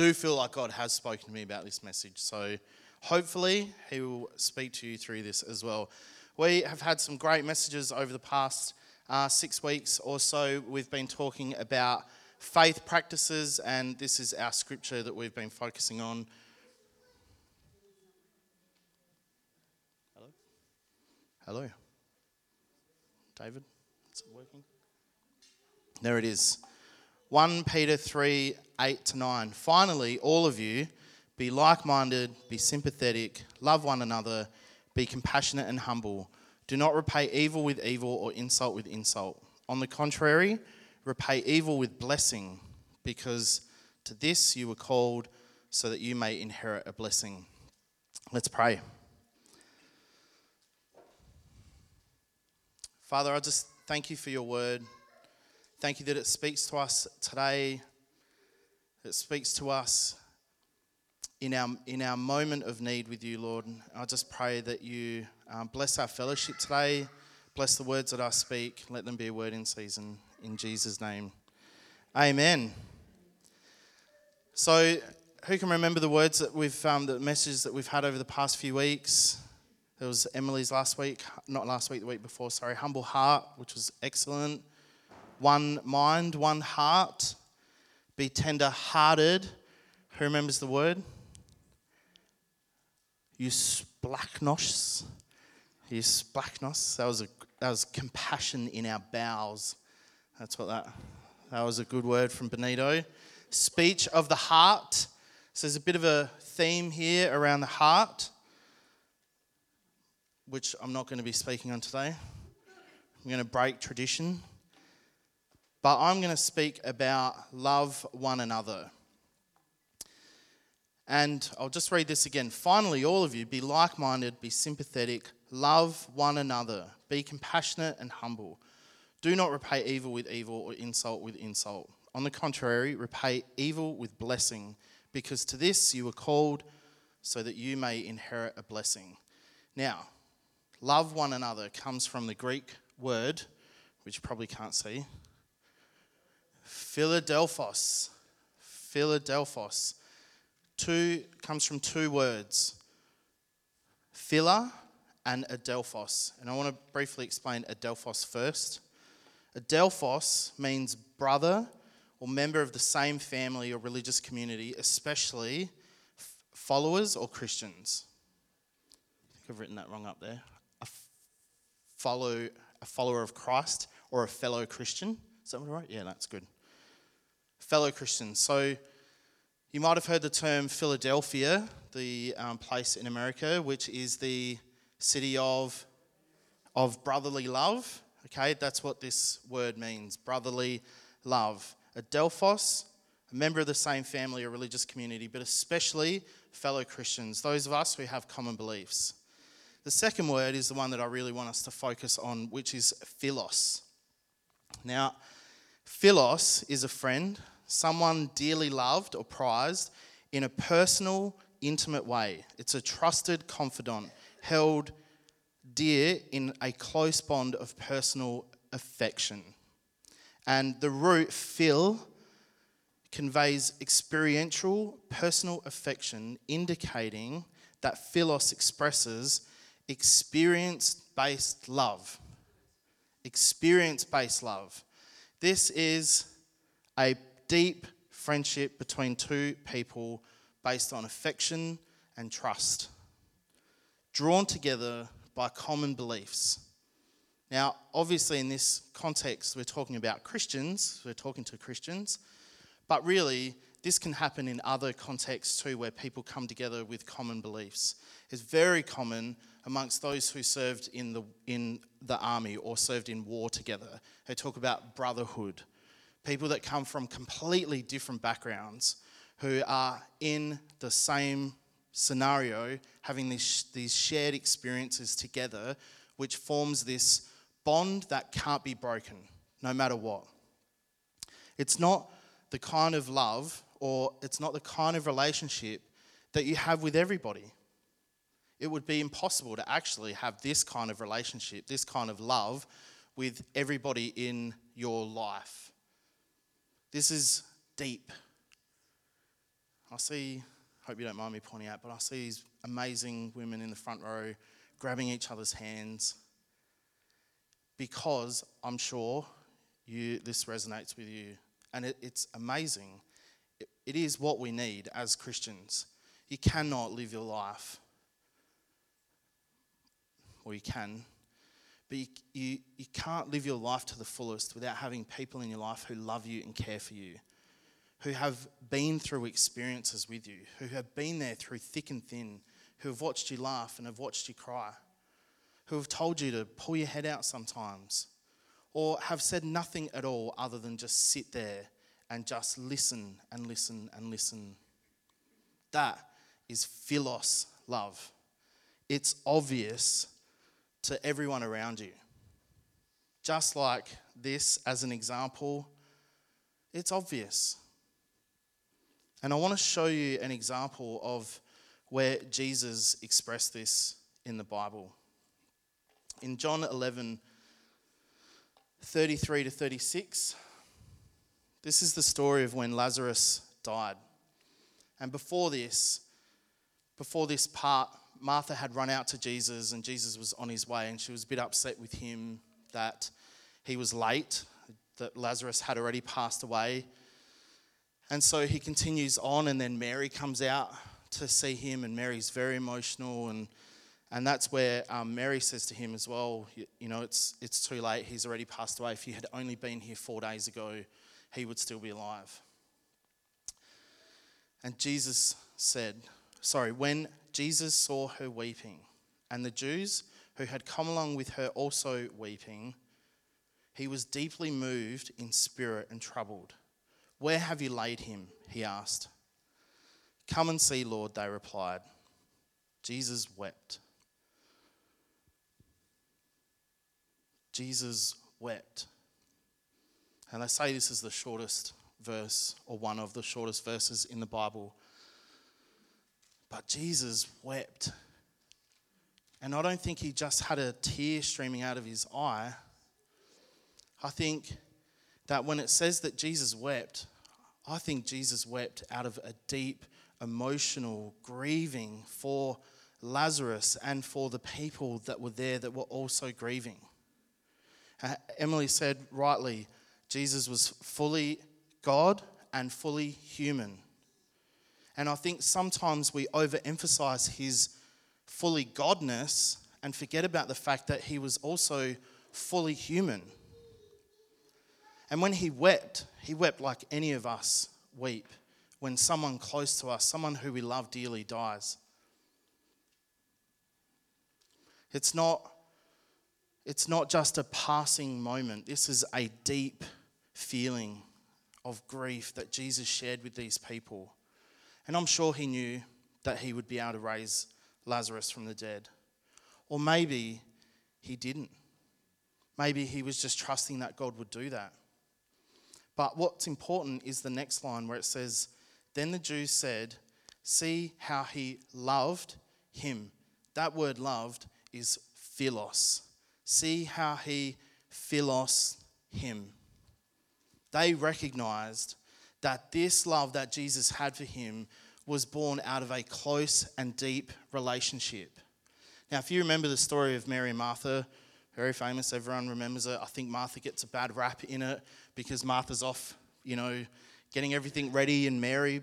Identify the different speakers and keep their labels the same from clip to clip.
Speaker 1: do feel like God has spoken to me about this message. So hopefully, He will speak to you through this as well. We have had some great messages over the past uh, six weeks or so. We've been talking about faith practices, and this is our scripture that we've been focusing on. Hello? Hello? David? Is it working? There it is. 1 Peter 3 8 to 9. Finally, all of you, be like minded, be sympathetic, love one another, be compassionate and humble. Do not repay evil with evil or insult with insult. On the contrary, repay evil with blessing, because to this you were called so that you may inherit a blessing. Let's pray. Father, I just thank you for your word. Thank you that it speaks to us today. It speaks to us in our, in our moment of need with you, Lord. I just pray that you um, bless our fellowship today. Bless the words that I speak. Let them be a word in season. In Jesus' name. Amen. So, who can remember the words that we've, um, the messages that we've had over the past few weeks? There was Emily's last week, not last week, the week before, sorry. Humble heart, which was excellent one mind, one heart. Be tender hearted. Who remembers the word? Eusplanchnos. Eusplanchnos. That was a that was compassion in our bowels. That's what that that was a good word from Benito. Speech of the heart. So there's a bit of a theme here around the heart, which I'm not going to be speaking on today. I'm going to break tradition but I'm going to speak about love one another. And I'll just read this again. Finally, all of you, be like minded, be sympathetic, love one another, be compassionate and humble. Do not repay evil with evil or insult with insult. On the contrary, repay evil with blessing, because to this you were called so that you may inherit a blessing. Now, love one another comes from the Greek word, which you probably can't see, Philadelphos. Philadelphos. Two comes from two words. Phila and Adelphos. And I want to briefly explain Adelphos first. Adelphos means brother or member of the same family or religious community, especially followers or Christians. I think I've written that wrong up there. A follow a follower of Christ or a fellow Christian. Is that right? Yeah, that's good fellow Christians. So you might have heard the term Philadelphia, the um, place in America, which is the city of, of brotherly love. Okay, that's what this word means brotherly love. Adelphos, a member of the same family or religious community, but especially fellow Christians, those of us who have common beliefs. The second word is the one that I really want us to focus on, which is philos. Now, philos is a friend, someone dearly loved or prized in a personal, intimate way. It's a trusted confidant held dear in a close bond of personal affection. And the root phil conveys experiential, personal affection, indicating that philos expresses experience based love. Experience based love. This is a deep friendship between two people based on affection and trust, drawn together by common beliefs. Now, obviously, in this context, we're talking about Christians, we're talking to Christians, but really, this can happen in other contexts too, where people come together with common beliefs. It's very common amongst those who served in the, in the army or served in war together. They talk about brotherhood people that come from completely different backgrounds who are in the same scenario, having these, these shared experiences together, which forms this bond that can't be broken no matter what. It's not the kind of love or it's not the kind of relationship that you have with everybody. It would be impossible to actually have this kind of relationship, this kind of love with everybody in your life. This is deep. I see, hope you don't mind me pointing out, but I see these amazing women in the front row grabbing each other's hands because I'm sure you, this resonates with you. And it, it's amazing. It, it is what we need as Christians. You cannot live your life, or you can, but you, you, you can't live your life to the fullest without having people in your life who love you and care for you, who have been through experiences with you, who have been there through thick and thin, who have watched you laugh and have watched you cry, who have told you to pull your head out sometimes, or have said nothing at all other than just sit there and just listen and listen and listen. That is philos love. It's obvious to everyone around you. Just like this as an example, it's obvious. And I want to show you an example of where Jesus expressed this in the Bible. In John 11, 33 to 36, this is the story of when Lazarus died. And before this, before this part, Martha had run out to Jesus and Jesus was on his way, and she was a bit upset with him that he was late, that Lazarus had already passed away. And so he continues on, and then Mary comes out to see him, and Mary's very emotional. And, and that's where um, Mary says to him as well, you, you know, it's, it's too late. He's already passed away. If you had only been here four days ago, he would still be alive. And Jesus said, sorry, when Jesus saw her weeping, and the Jews who had come along with her also weeping, he was deeply moved in spirit and troubled. Where have you laid him? He asked. Come and see, Lord, they replied. Jesus wept. Jesus wept. And they say this is the shortest verse, or one of the shortest verses in the Bible. But Jesus wept. And I don't think he just had a tear streaming out of his eye. I think that when it says that Jesus wept, I think Jesus wept out of a deep emotional grieving for Lazarus and for the people that were there that were also grieving. Uh, Emily said rightly, Jesus was fully God and fully human. And I think sometimes we overemphasize his fully godness and forget about the fact that he was also fully human. And when he wept, he wept like any of us weep when someone close to us, someone who we love dearly, dies. It's not, it's not just a passing moment, this is a deep feeling of grief that Jesus shared with these people. And I'm sure he knew that he would be able to raise Lazarus from the dead. Or maybe he didn't. Maybe he was just trusting that God would do that. But what's important is the next line where it says, Then the Jews said, See how he loved him. That word loved is philos. See how he philos him. They recognized that this love that Jesus had for him was born out of a close and deep relationship. Now, if you remember the story of Mary and Martha, very famous, everyone remembers it. I think Martha gets a bad rap in it because Martha's off, you know, getting everything ready, and Mary,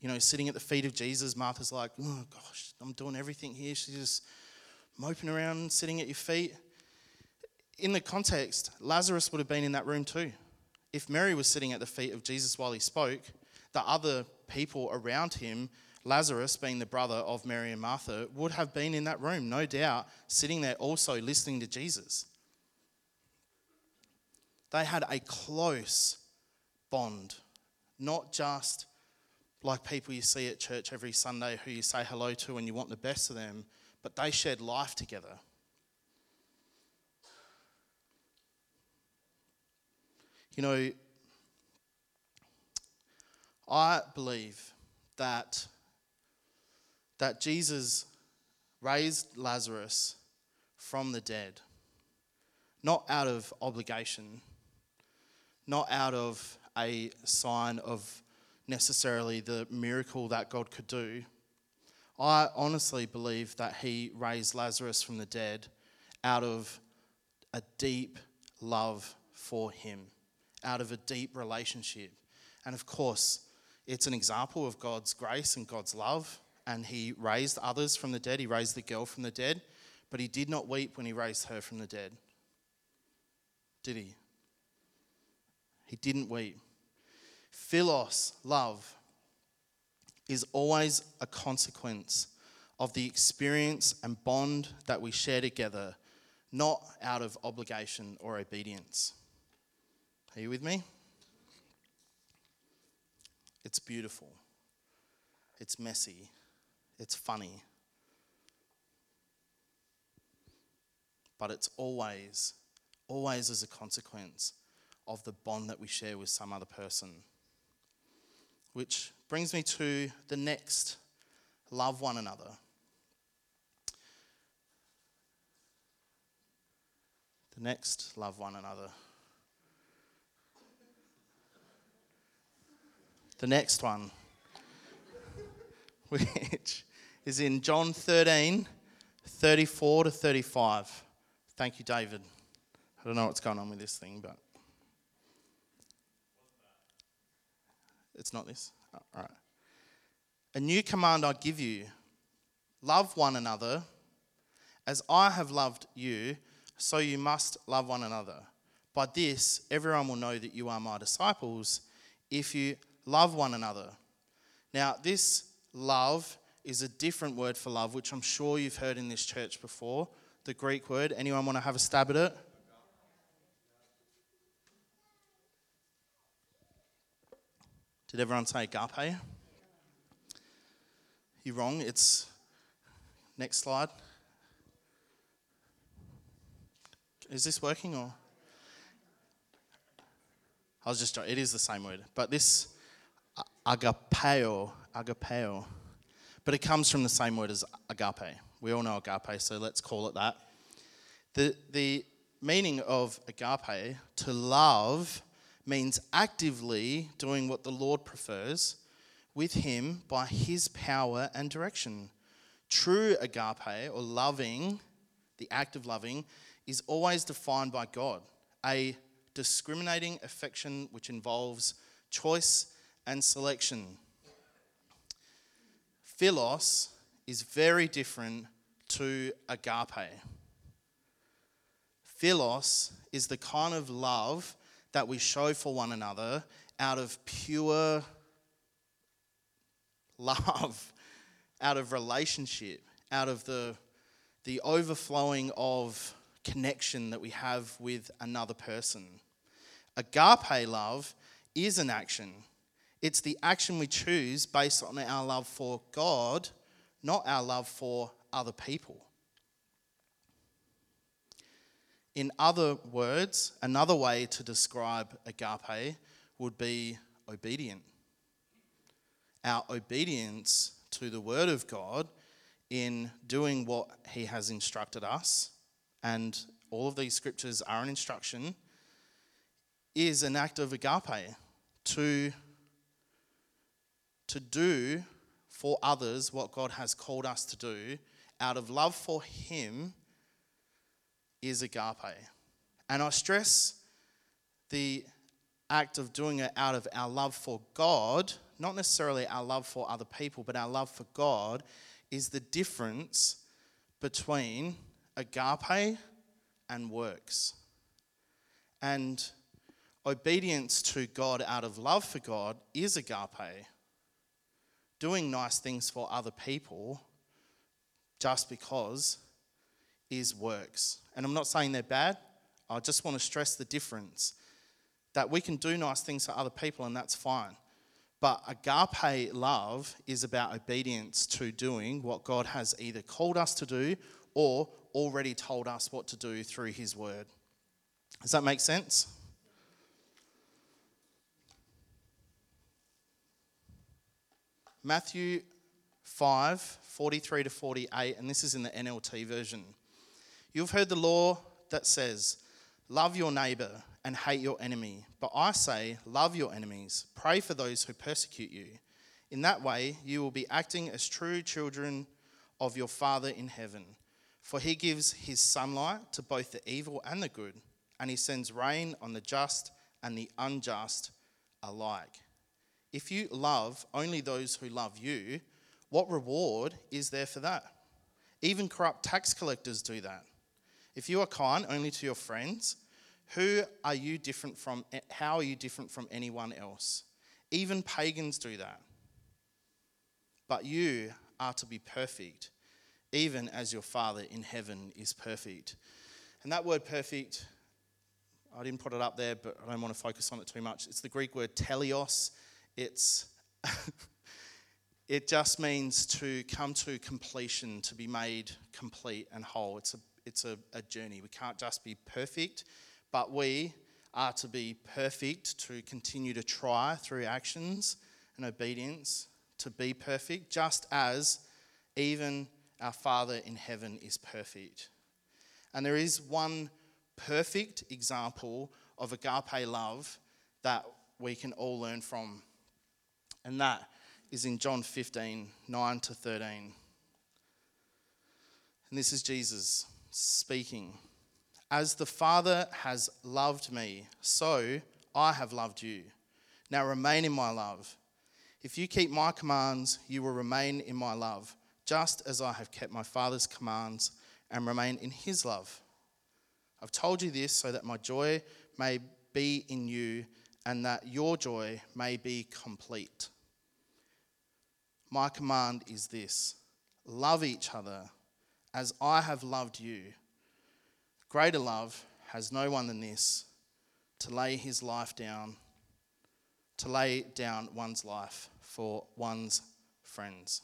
Speaker 1: you know, sitting at the feet of Jesus. Martha's like, oh gosh, I'm doing everything here. She's just moping around, sitting at your feet. In the context, Lazarus would have been in that room too if Mary was sitting at the feet of Jesus while he spoke, the other people around him, Lazarus being the brother of Mary and Martha, would have been in that room, no doubt, sitting there also listening to Jesus. They had a close bond, not just like people you see at church every Sunday who you say hello to and you want the best of them, but they shared life together. You know, I believe that, that Jesus raised Lazarus from the dead, not out of obligation, not out of a sign of necessarily the miracle that God could do. I honestly believe that he raised Lazarus from the dead out of a deep love for him, out of a deep relationship. And of course, it's an example of God's grace and God's love. And he raised others from the dead. He raised the girl from the dead, but he did not weep when he raised her from the dead. Did he? He didn't weep. Philos, love, is always a consequence of the experience and bond that we share together, not out of obligation or obedience. Are you with me? It's beautiful. It's messy. It's funny. But it's always, always as a consequence of the bond that we share with some other person. Which brings me to the next love one another. The next love one another. The next one, which is in John 13, 34 to 35. Thank you, David. I don't know what's going on with this thing, but it's not this. Oh, all right. A new command I give you love one another. As I have loved you, so you must love one another. By this, everyone will know that you are my disciples if you love one another. Now, this love is a different word for love, which I'm sure you've heard in this church before. The Greek word. Anyone want to have a stab at it? Did everyone say agape? You're wrong. It's next slide. Is this working or? I was just. It is the same word, but this agapeo, agapeo. But it comes from the same word as agape. We all know agape, so let's call it that. The, the meaning of agape, to love, means actively doing what the Lord prefers with Him by His power and direction. True agape, or loving, the act of loving, is always defined by God, a discriminating affection which involves choice and selection. Philos is very different to agape. Philos is the kind of love that we show for one another out of pure love, out of relationship, out of the, the overflowing of connection that we have with another person. Agape love is an action. It's the action we choose based on our love for God, not our love for other people. In other words, another way to describe agape would be obedient. Our obedience to the Word of God in doing what He has instructed us, and all of these scriptures are an instruction, is an act of agape to to do for others what God has called us to do out of love for Him is agape. And I stress the act of doing it out of our love for God, not necessarily our love for other people, but our love for God, is the difference between agape and works. And obedience to God out of love for God is agape doing nice things for other people just because is works. And I'm not saying they're bad, I just want to stress the difference that we can do nice things for other people and that's fine. But agape love is about obedience to doing what God has either called us to do or already told us what to do through His word. Does that make sense? Matthew 5 43 to 48, and this is in the NLT version. You've heard the law that says, Love your neighbor and hate your enemy. But I say, love your enemies, pray for those who persecute you. In that way, you will be acting as true children of your Father in heaven. For he gives his sunlight to both the evil and the good, and he sends rain on the just and the unjust alike. If you love only those who love you, what reward is there for that? Even corrupt tax collectors do that. If you are kind only to your friends, who are you different from how are you different from anyone else? Even pagans do that. But you are to be perfect, even as your Father in heaven is perfect. And that word perfect, I didn't put it up there, but I don't want to focus on it too much. It's the Greek word teleos. It's it just means to come to completion, to be made complete and whole. It's a it's a, a journey. We can't just be perfect, but we are to be perfect, to continue to try through actions and obedience to be perfect, just as even our Father in heaven is perfect. And there is one perfect example of agape love that we can all learn from, and that is in John 15 9 to 13. And this is Jesus speaking. As the Father has loved me, so I have loved you. Now remain in my love. If you keep my commands, you will remain in my love, just as I have kept my Father's commands and remain in his love. I've told you this so that my joy may be in you and that your joy may be complete. My command is this love each other as I have loved you. Greater love has no one than this to lay his life down, to lay down one's life for one's friends.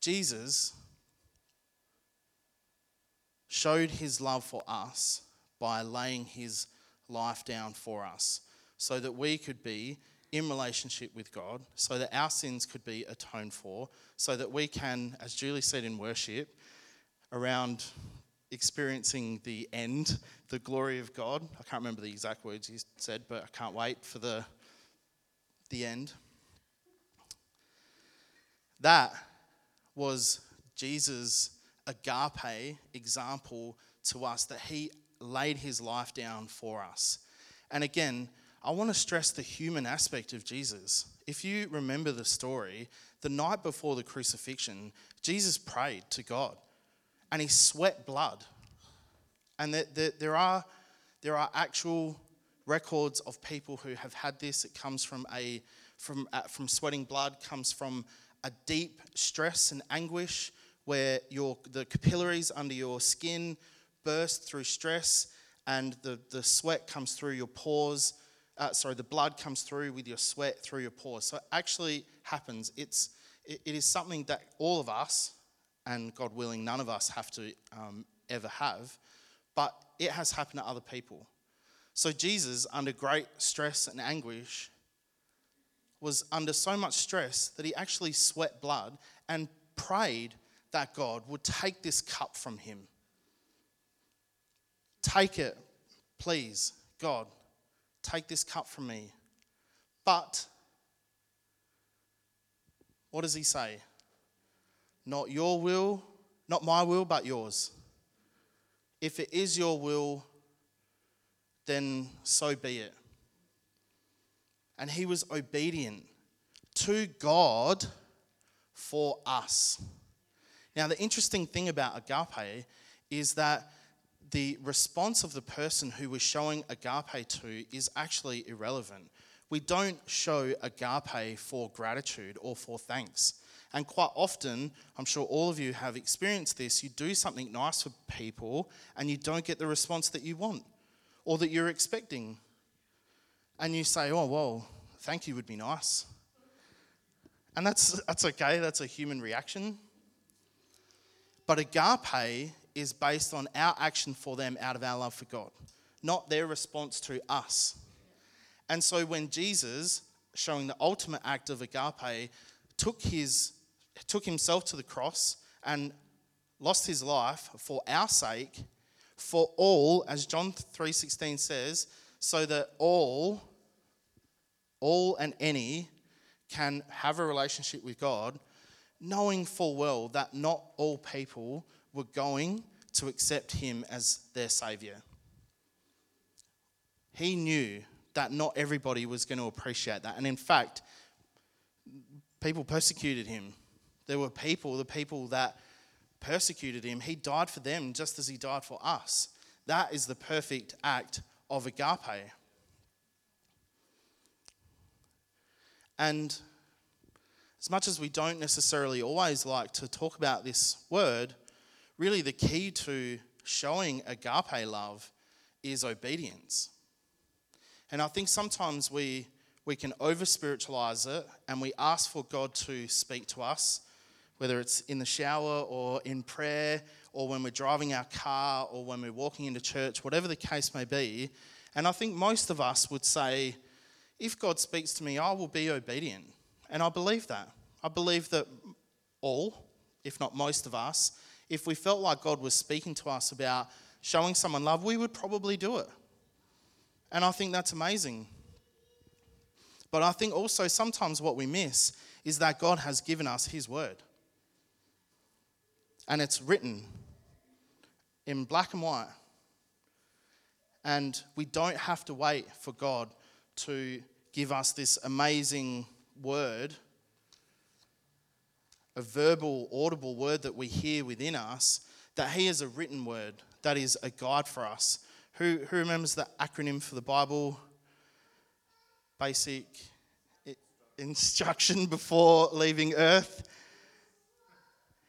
Speaker 1: Jesus showed his love for us by laying his life down for us so that we could be in relationship with God, so that our sins could be atoned for, so that we can, as Julie said in worship, around experiencing the end, the glory of God. I can't remember the exact words he said, but I can't wait for the, the end. That was Jesus' agape example to us, that he laid his life down for us. And again, I want to stress the human aspect of Jesus. If you remember the story, the night before the crucifixion, Jesus prayed to God and he sweat blood. And there, are, there are actual records of people who have had this. It comes from, a, from, uh, from sweating blood, comes from a deep stress and anguish where your, the capillaries under your skin burst through stress and the, the sweat comes through your pores. Uh, sorry, the blood comes through with your sweat through your pores. So it actually happens. It's, it, it is something that all of us, and God willing, none of us have to um, ever have, but it has happened to other people. So Jesus, under great stress and anguish, was under so much stress that he actually sweat blood and prayed that God would take this cup from him. Take it, please, God, take this cup from me. But, what does he say? Not your will, not my will, but yours. If it is your will, then so be it. And he was obedient to God for us. Now, the interesting thing about agape is that the response of the person who was showing agape to is actually irrelevant. We don't show agape for gratitude or for thanks. And quite often, I'm sure all of you have experienced this, you do something nice for people and you don't get the response that you want or that you're expecting. And you say, oh, well, thank you would be nice. And that's, that's okay, that's a human reaction. But agape is based on our action for them out of our love for God, not their response to us. And so when Jesus, showing the ultimate act of agape, took his took himself to the cross and lost his life for our sake, For all, as John 3:16 says, so that all all and any can have a relationship with God, knowing full well that not all people were going to accept him as their savior. He knew that not everybody was going to appreciate that. And in fact, people persecuted him. There were people, the people that persecuted him, he died for them just as he died for us. That is the perfect act of agape. And as much as we don't necessarily always like to talk about this word, really the key to showing agape love is obedience. And I think sometimes we, we can over spiritualize it and we ask for God to speak to us, whether it's in the shower or in prayer or when we're driving our car or when we're walking into church, whatever the case may be. And I think most of us would say, if God speaks to me, I will be obedient. And I believe that. I believe that all, if not most of us, if we felt like God was speaking to us about showing someone love, we would probably do it. And I think that's amazing. But I think also sometimes what we miss is that God has given us His word. And it's written in black and white. And we don't have to wait for God to give us this amazing word, a verbal, audible word that we hear within us, that He is a written word that is a guide for us. Who, who remembers the acronym for the Bible? Basic instruction before leaving earth.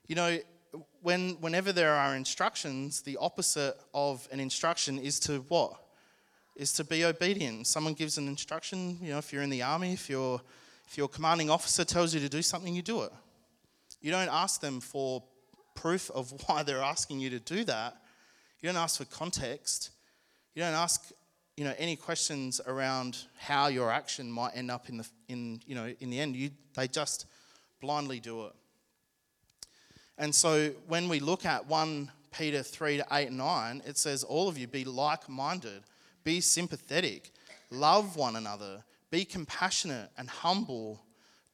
Speaker 1: You know, when, whenever there are instructions, the opposite of an instruction is to what? Is to be obedient. Someone gives an instruction, you know, if you're in the army, if, you if your commanding officer tells you to do something, you do it. You don't ask them for proof of why they're asking you to do that. You don't ask for context. You don't ask, you know, any questions around how your action might end up in the, in, you know, in the end. You, they just blindly do it. And so when we look at 1 Peter 3 to 8 and 9, it says, All of you be like minded, be sympathetic, love one another, be compassionate and humble.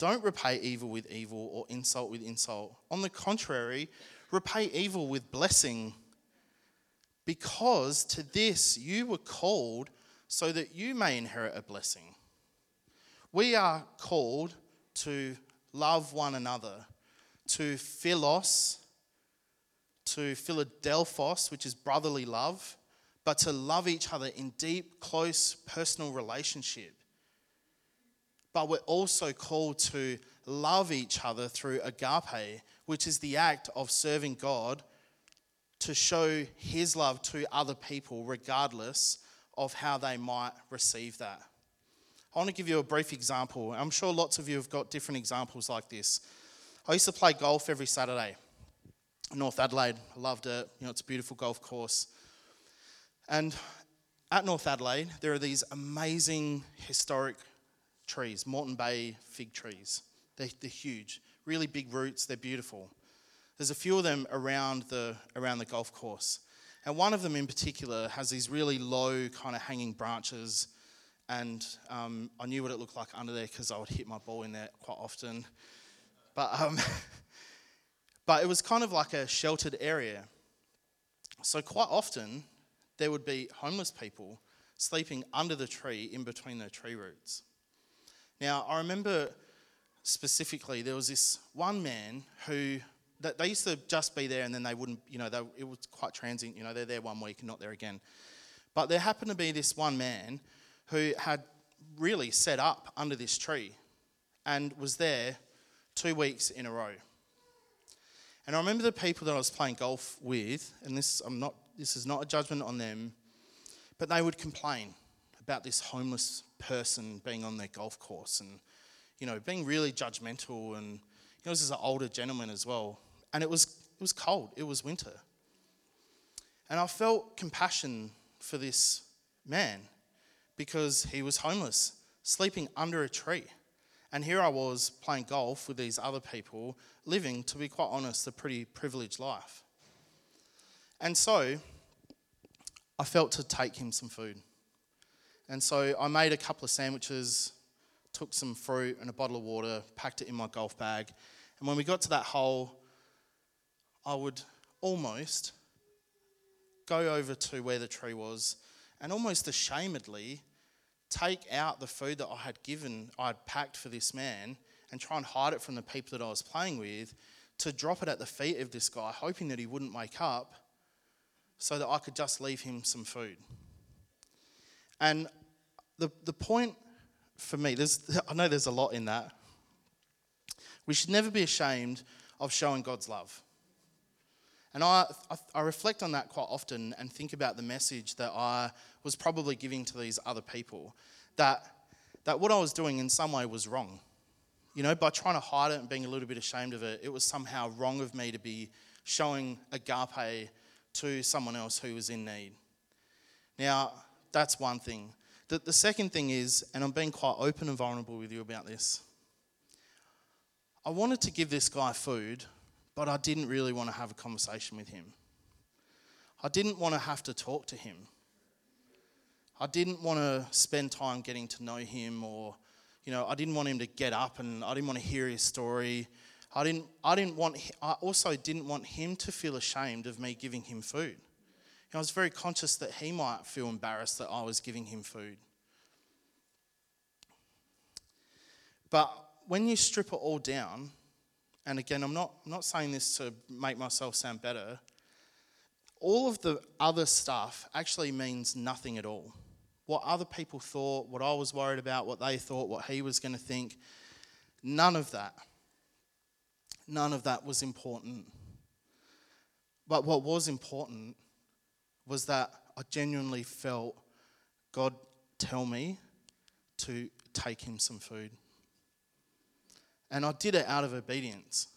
Speaker 1: Don't repay evil with evil or insult with insult. On the contrary, repay evil with blessing, because to this you were called so that you may inherit a blessing. We are called to love one another to philos, to Philadelphos, which is brotherly love, but to love each other in deep, close, personal relationship. But we're also called to love each other through agape, which is the act of serving God to show his love to other people, regardless of how they might receive that. I want to give you a brief example. I'm sure lots of you have got different examples like this. I used to play golf every Saturday. North Adelaide, I loved it. You know, it's a beautiful golf course. And at North Adelaide, there are these amazing historic trees, Moreton Bay fig trees. They're, they're huge, really big roots, they're beautiful. There's a few of them around the, around the golf course. And one of them in particular has these really low, kind of hanging branches. And um, I knew what it looked like under there because I would hit my ball in there quite often. But, um, but it was kind of like a sheltered area. So, quite often, there would be homeless people sleeping under the tree in between the tree roots. Now, I remember specifically there was this one man who they used to just be there and then they wouldn't, you know, they, it was quite transient, you know, they're there one week and not there again. But there happened to be this one man who had really set up under this tree and was there two weeks in a row. And I remember the people that I was playing golf with, and this, I'm not, this is not a judgment on them, but they would complain about this homeless person being on their golf course and, you know, being really judgmental. And, you know, this is an older gentleman as well. And it was, it was cold, it was winter. And I felt compassion for this man because he was homeless, sleeping under a tree. And here I was playing golf with these other people, living, to be quite honest, a pretty privileged life. And so I felt to take him some food. And so I made a couple of sandwiches, took some fruit and a bottle of water, packed it in my golf bag. And when we got to that hole, I would almost go over to where the tree was and almost ashamedly take out the food that I had given, I had packed for this man, and try and hide it from the people that I was playing with, to drop it at the feet of this guy, hoping that he wouldn't wake up, so that I could just leave him some food. And the, the point for me, there's, I know there's a lot in that. We should never be ashamed of showing God's love. And I, I, reflect on that quite often and think about the message that I was probably giving to these other people that, that what I was doing in some way was wrong. You know, by trying to hide it and being a little bit ashamed of it, it was somehow wrong of me to be showing agape to someone else who was in need. Now, that's one thing. The, the second thing is, and I'm being quite open and vulnerable with you about this, I wanted to give this guy food but I didn't really want to have a conversation with him. I didn't want to have to talk to him. I didn't want to spend time getting to know him or, you know, I didn't want him to get up and I didn't want to hear his story. I didn't, I didn't want, I also didn't want him to feel ashamed of me giving him food. I was very conscious that he might feel embarrassed that I was giving him food. But when you strip it all down, and again, I'm not, I'm not saying this to make myself sound better, all of the other stuff actually means nothing at all. What other people thought, what I was worried about, what they thought, what he was going to think, none of that. None of that was important. But what was important was that I genuinely felt God tell me to take him some food. And I did it out of obedience.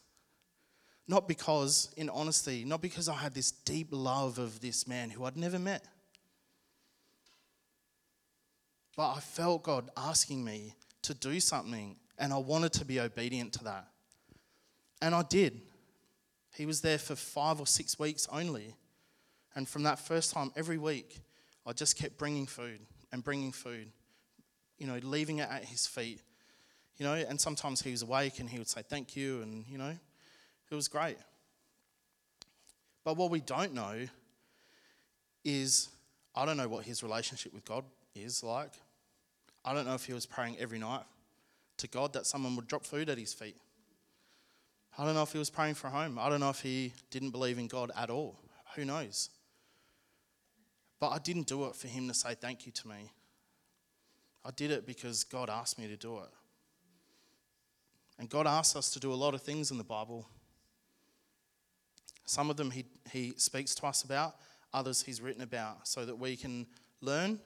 Speaker 1: Not because, in honesty, not because I had this deep love of this man who I'd never met. But I felt God asking me to do something, and I wanted to be obedient to that. And I did. He was there for five or six weeks only. And from that first time, every week, I just kept bringing food and bringing food, you know, leaving it at his feet you know, and sometimes he was awake and he would say thank you, and, you know, it was great. But what we don't know is I don't know what his relationship with God is like. I don't know if he was praying every night to God that someone would drop food at his feet. I don't know if he was praying for a home. I don't know if he didn't believe in God at all. Who knows? But I didn't do it for him to say thank you to me. I did it because God asked me to do it. And God asks us to do a lot of things in the Bible. Some of them he, he speaks to us about, others he's written about, so that we can learn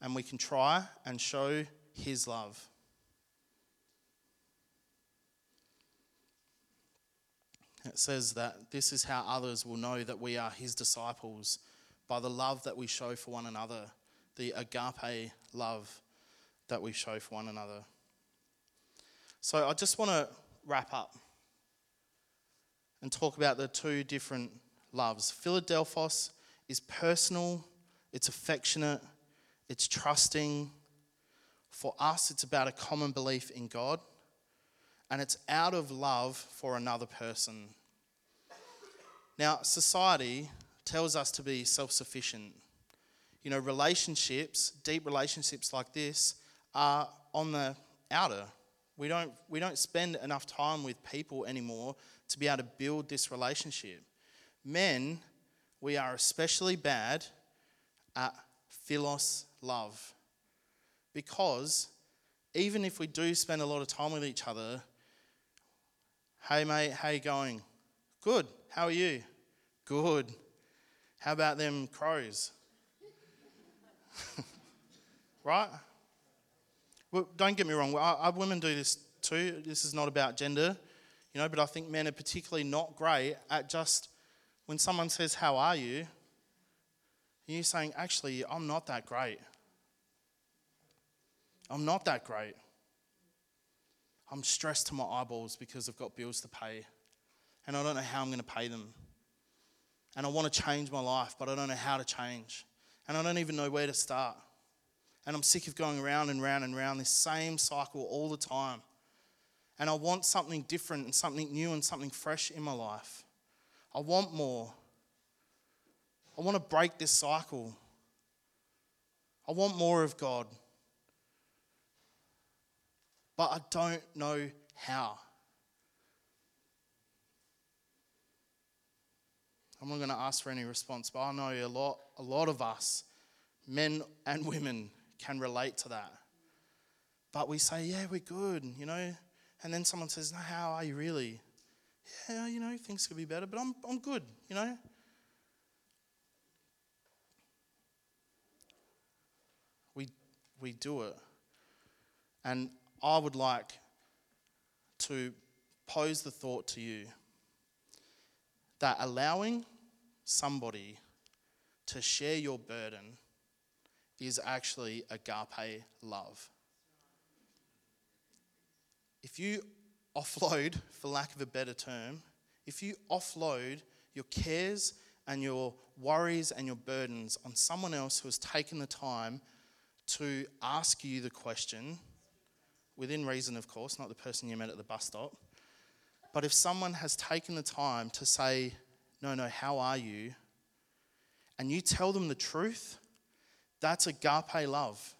Speaker 1: and we can try and show his love. It says that this is how others will know that we are his disciples by the love that we show for one another, the agape love that we show for one another. So I just want to wrap up and talk about the two different loves. Philadelphos is personal, it's affectionate, it's trusting. For us, it's about a common belief in God, and it's out of love for another person. Now, society tells us to be self sufficient. You know, relationships, deep relationships like this, are on the outer. We don't, we don't spend enough time with people anymore to be able to build this relationship. Men, we are especially bad at philos love. Because even if we do spend a lot of time with each other, hey mate, how you going? Good. How are you? Good. How about them crows? right? Well, don't get me wrong, I, women do this too. This is not about gender, you know, but I think men are particularly not great at just when someone says, How are you? and you're saying, Actually, I'm not that great. I'm not that great. I'm stressed to my eyeballs because I've got bills to pay and I don't know how I'm going to pay them. And I want to change my life, but I don't know how to change. and I don't even know where to start. And I'm sick of going round and round and round this same cycle all the time. And I want something different and something new and something fresh in my life. I want more. I want to break this cycle. I want more of God. But I don't know how. I'm not going to ask for any response, but I know a lot, a lot of us, men and women, can relate to that. But we say, yeah, we're good, you know. And then someone says, no, how are you really? Yeah, you know, things could be better, but I'm, I'm good, you know. We, we do it. And I would like to pose the thought to you that allowing somebody to share your burden is actually agape love. If you offload, for lack of a better term, if you offload your cares and your worries and your burdens on someone else who has taken the time to ask you the question, within reason, of course, not the person you met at the bus stop, but if someone has taken the time to say, No, no, how are you? and you tell them the truth, that's agape love.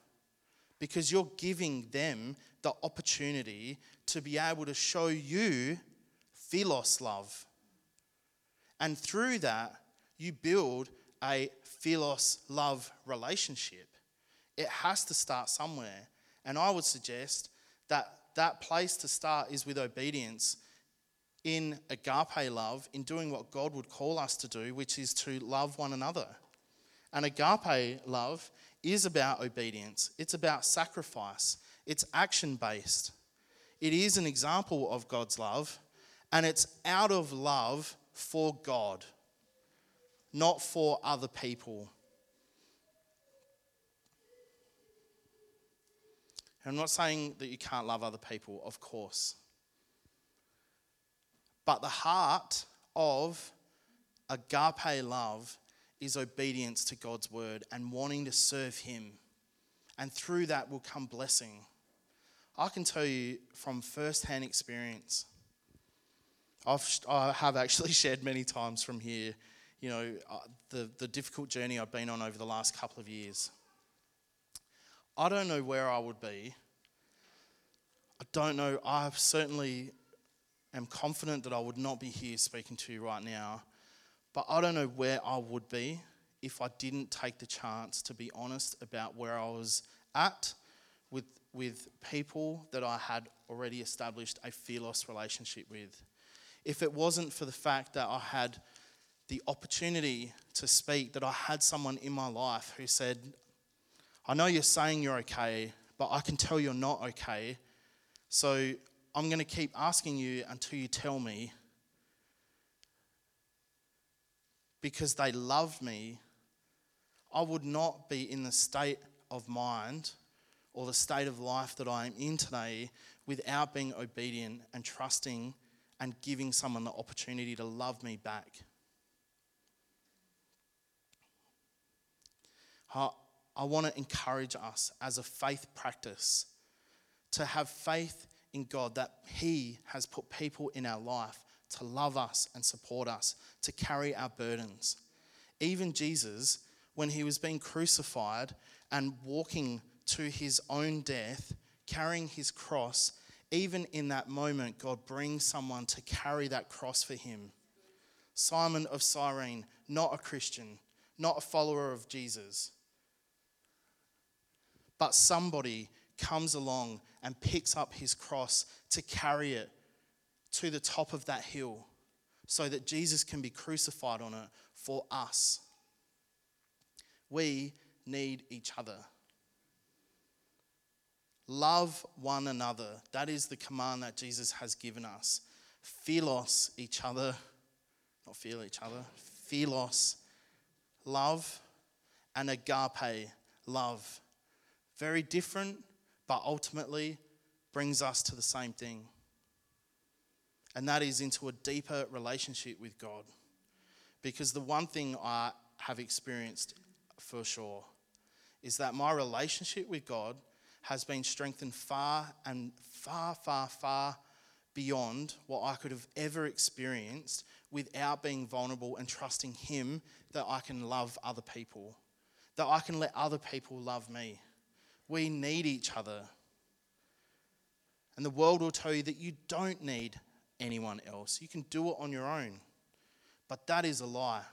Speaker 1: Because you're giving them the opportunity to be able to show you philos love. And through that, you build a philos love relationship. It has to start somewhere. And I would suggest that that place to start is with obedience in agape love, in doing what God would call us to do, which is to love one another. And agape love is about obedience, it's about sacrifice, it's action based. It is an example of God's love, and it's out of love for God, not for other people. I'm not saying that you can't love other people, of course. But the heart of agape love is obedience to God's word and wanting to serve Him. And through that will come blessing. I can tell you from first hand experience, I've, I have actually shared many times from here, you know, uh, the, the difficult journey I've been on over the last couple of years. I don't know where I would be. I don't know. I certainly am confident that I would not be here speaking to you right now but I don't know where I would be if I didn't take the chance to be honest about where I was at with, with people that I had already established a philos relationship with. If it wasn't for the fact that I had the opportunity to speak, that I had someone in my life who said, I know you're saying you're okay, but I can tell you're not okay. So I'm going to keep asking you until you tell me because they love me, I would not be in the state of mind or the state of life that I am in today without being obedient and trusting and giving someone the opportunity to love me back. I, I want to encourage us as a faith practice to have faith in God that He has put people in our life to love us and support us, to carry our burdens. Even Jesus, when he was being crucified and walking to his own death, carrying his cross, even in that moment, God brings someone to carry that cross for him. Simon of Cyrene, not a Christian, not a follower of Jesus, but somebody comes along and picks up his cross to carry it to the top of that hill so that Jesus can be crucified on it for us. We need each other. Love one another. That is the command that Jesus has given us. Philos each other, not feel each other. Philos, love, and agape, love. Very different, but ultimately brings us to the same thing and that is into a deeper relationship with God. Because the one thing I have experienced for sure is that my relationship with God has been strengthened far and far, far, far beyond what I could have ever experienced without being vulnerable and trusting Him that I can love other people, that I can let other people love me. We need each other. And the world will tell you that you don't need anyone else. You can do it on your own. But that is a lie.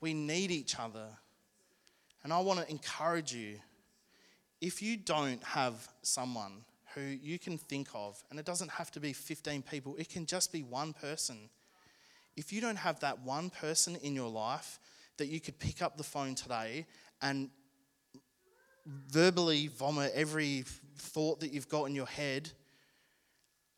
Speaker 1: We need each other. And I want to encourage you if you don't have someone who you can think of, and it doesn't have to be 15 people, it can just be one person. If you don't have that one person in your life that you could pick up the phone today and verbally vomit every thought that you've got in your head,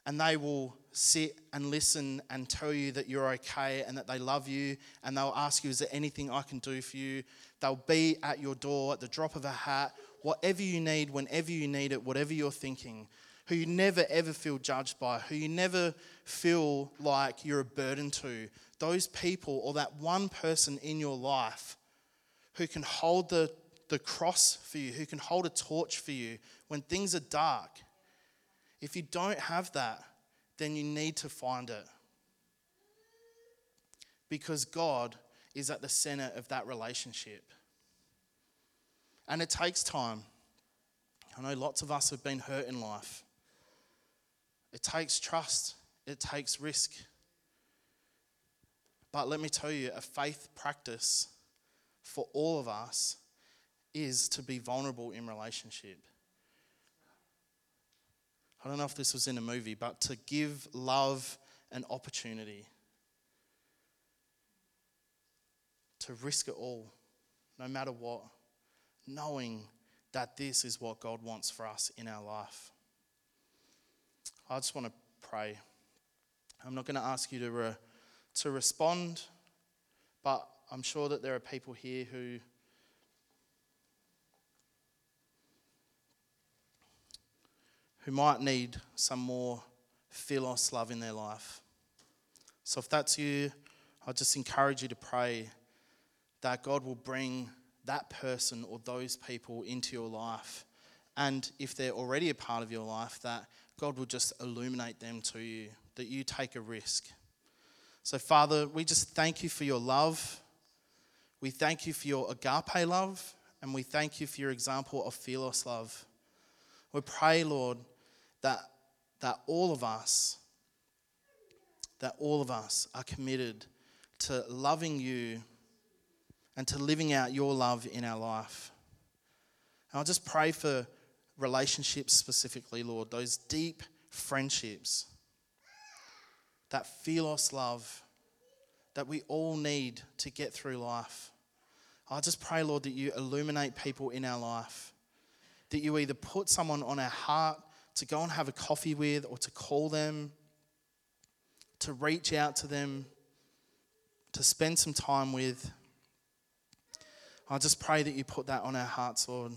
Speaker 1: and they will sit and listen and tell you that you're okay and that they love you, and they'll ask you, Is there anything I can do for you? They'll be at your door at the drop of a hat, whatever you need, whenever you need it, whatever you're thinking. Who you never ever feel judged by, who you never feel like you're a burden to. Those people, or that one person in your life who can hold the the cross for you, who can hold a torch for you when things are dark. If you don't have that, then you need to find it. Because God is at the center of that relationship. And it takes time. I know lots of us have been hurt in life. It takes trust, it takes risk. But let me tell you, a faith practice for all of us is to be vulnerable in relationship. I don't know if this was in a movie, but to give love an opportunity. To risk it all, no matter what, knowing that this is what God wants for us in our life. I just want to pray. I'm not going to ask you to, re- to respond, but I'm sure that there are people here who who might need some more philos love in their life. So if that's you, I just encourage you to pray that God will bring that person or those people into your life. And if they're already a part of your life, that God will just illuminate them to you, that you take a risk. So, Father, we just thank you for your love. We thank you for your agape love, and we thank you for your example of philos love. We pray, Lord, that, that all of us, that all of us are committed to loving you and to living out your love in our life. And I'll just pray for relationships specifically, Lord, those deep friendships, that philos love that we all need to get through life. I just pray, Lord, that you illuminate people in our life, that you either put someone on our heart to go and have a coffee with or to call them, to reach out to them, to spend some time with. I just pray that you put that on our hearts, Lord.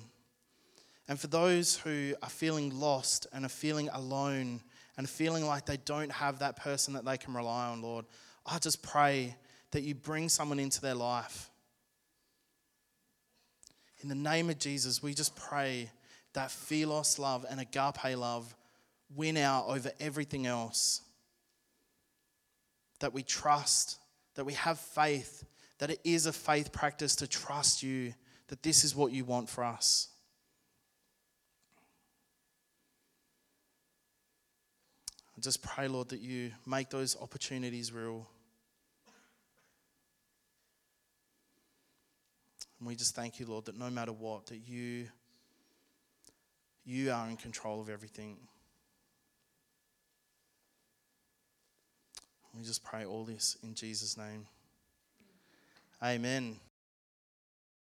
Speaker 1: And for those who are feeling lost and are feeling alone and feeling like they don't have that person that they can rely on, Lord, I just pray that you bring someone into their life. In the name of Jesus, we just pray that philos love and agape love win out over everything else. That we trust, that we have faith, that it is a faith practice to trust you, that this is what you want for us. I just pray, Lord, that you make those opportunities real. And we just thank you, Lord, that no matter what, that you you are in control of everything. We just pray all this in Jesus' name. Amen.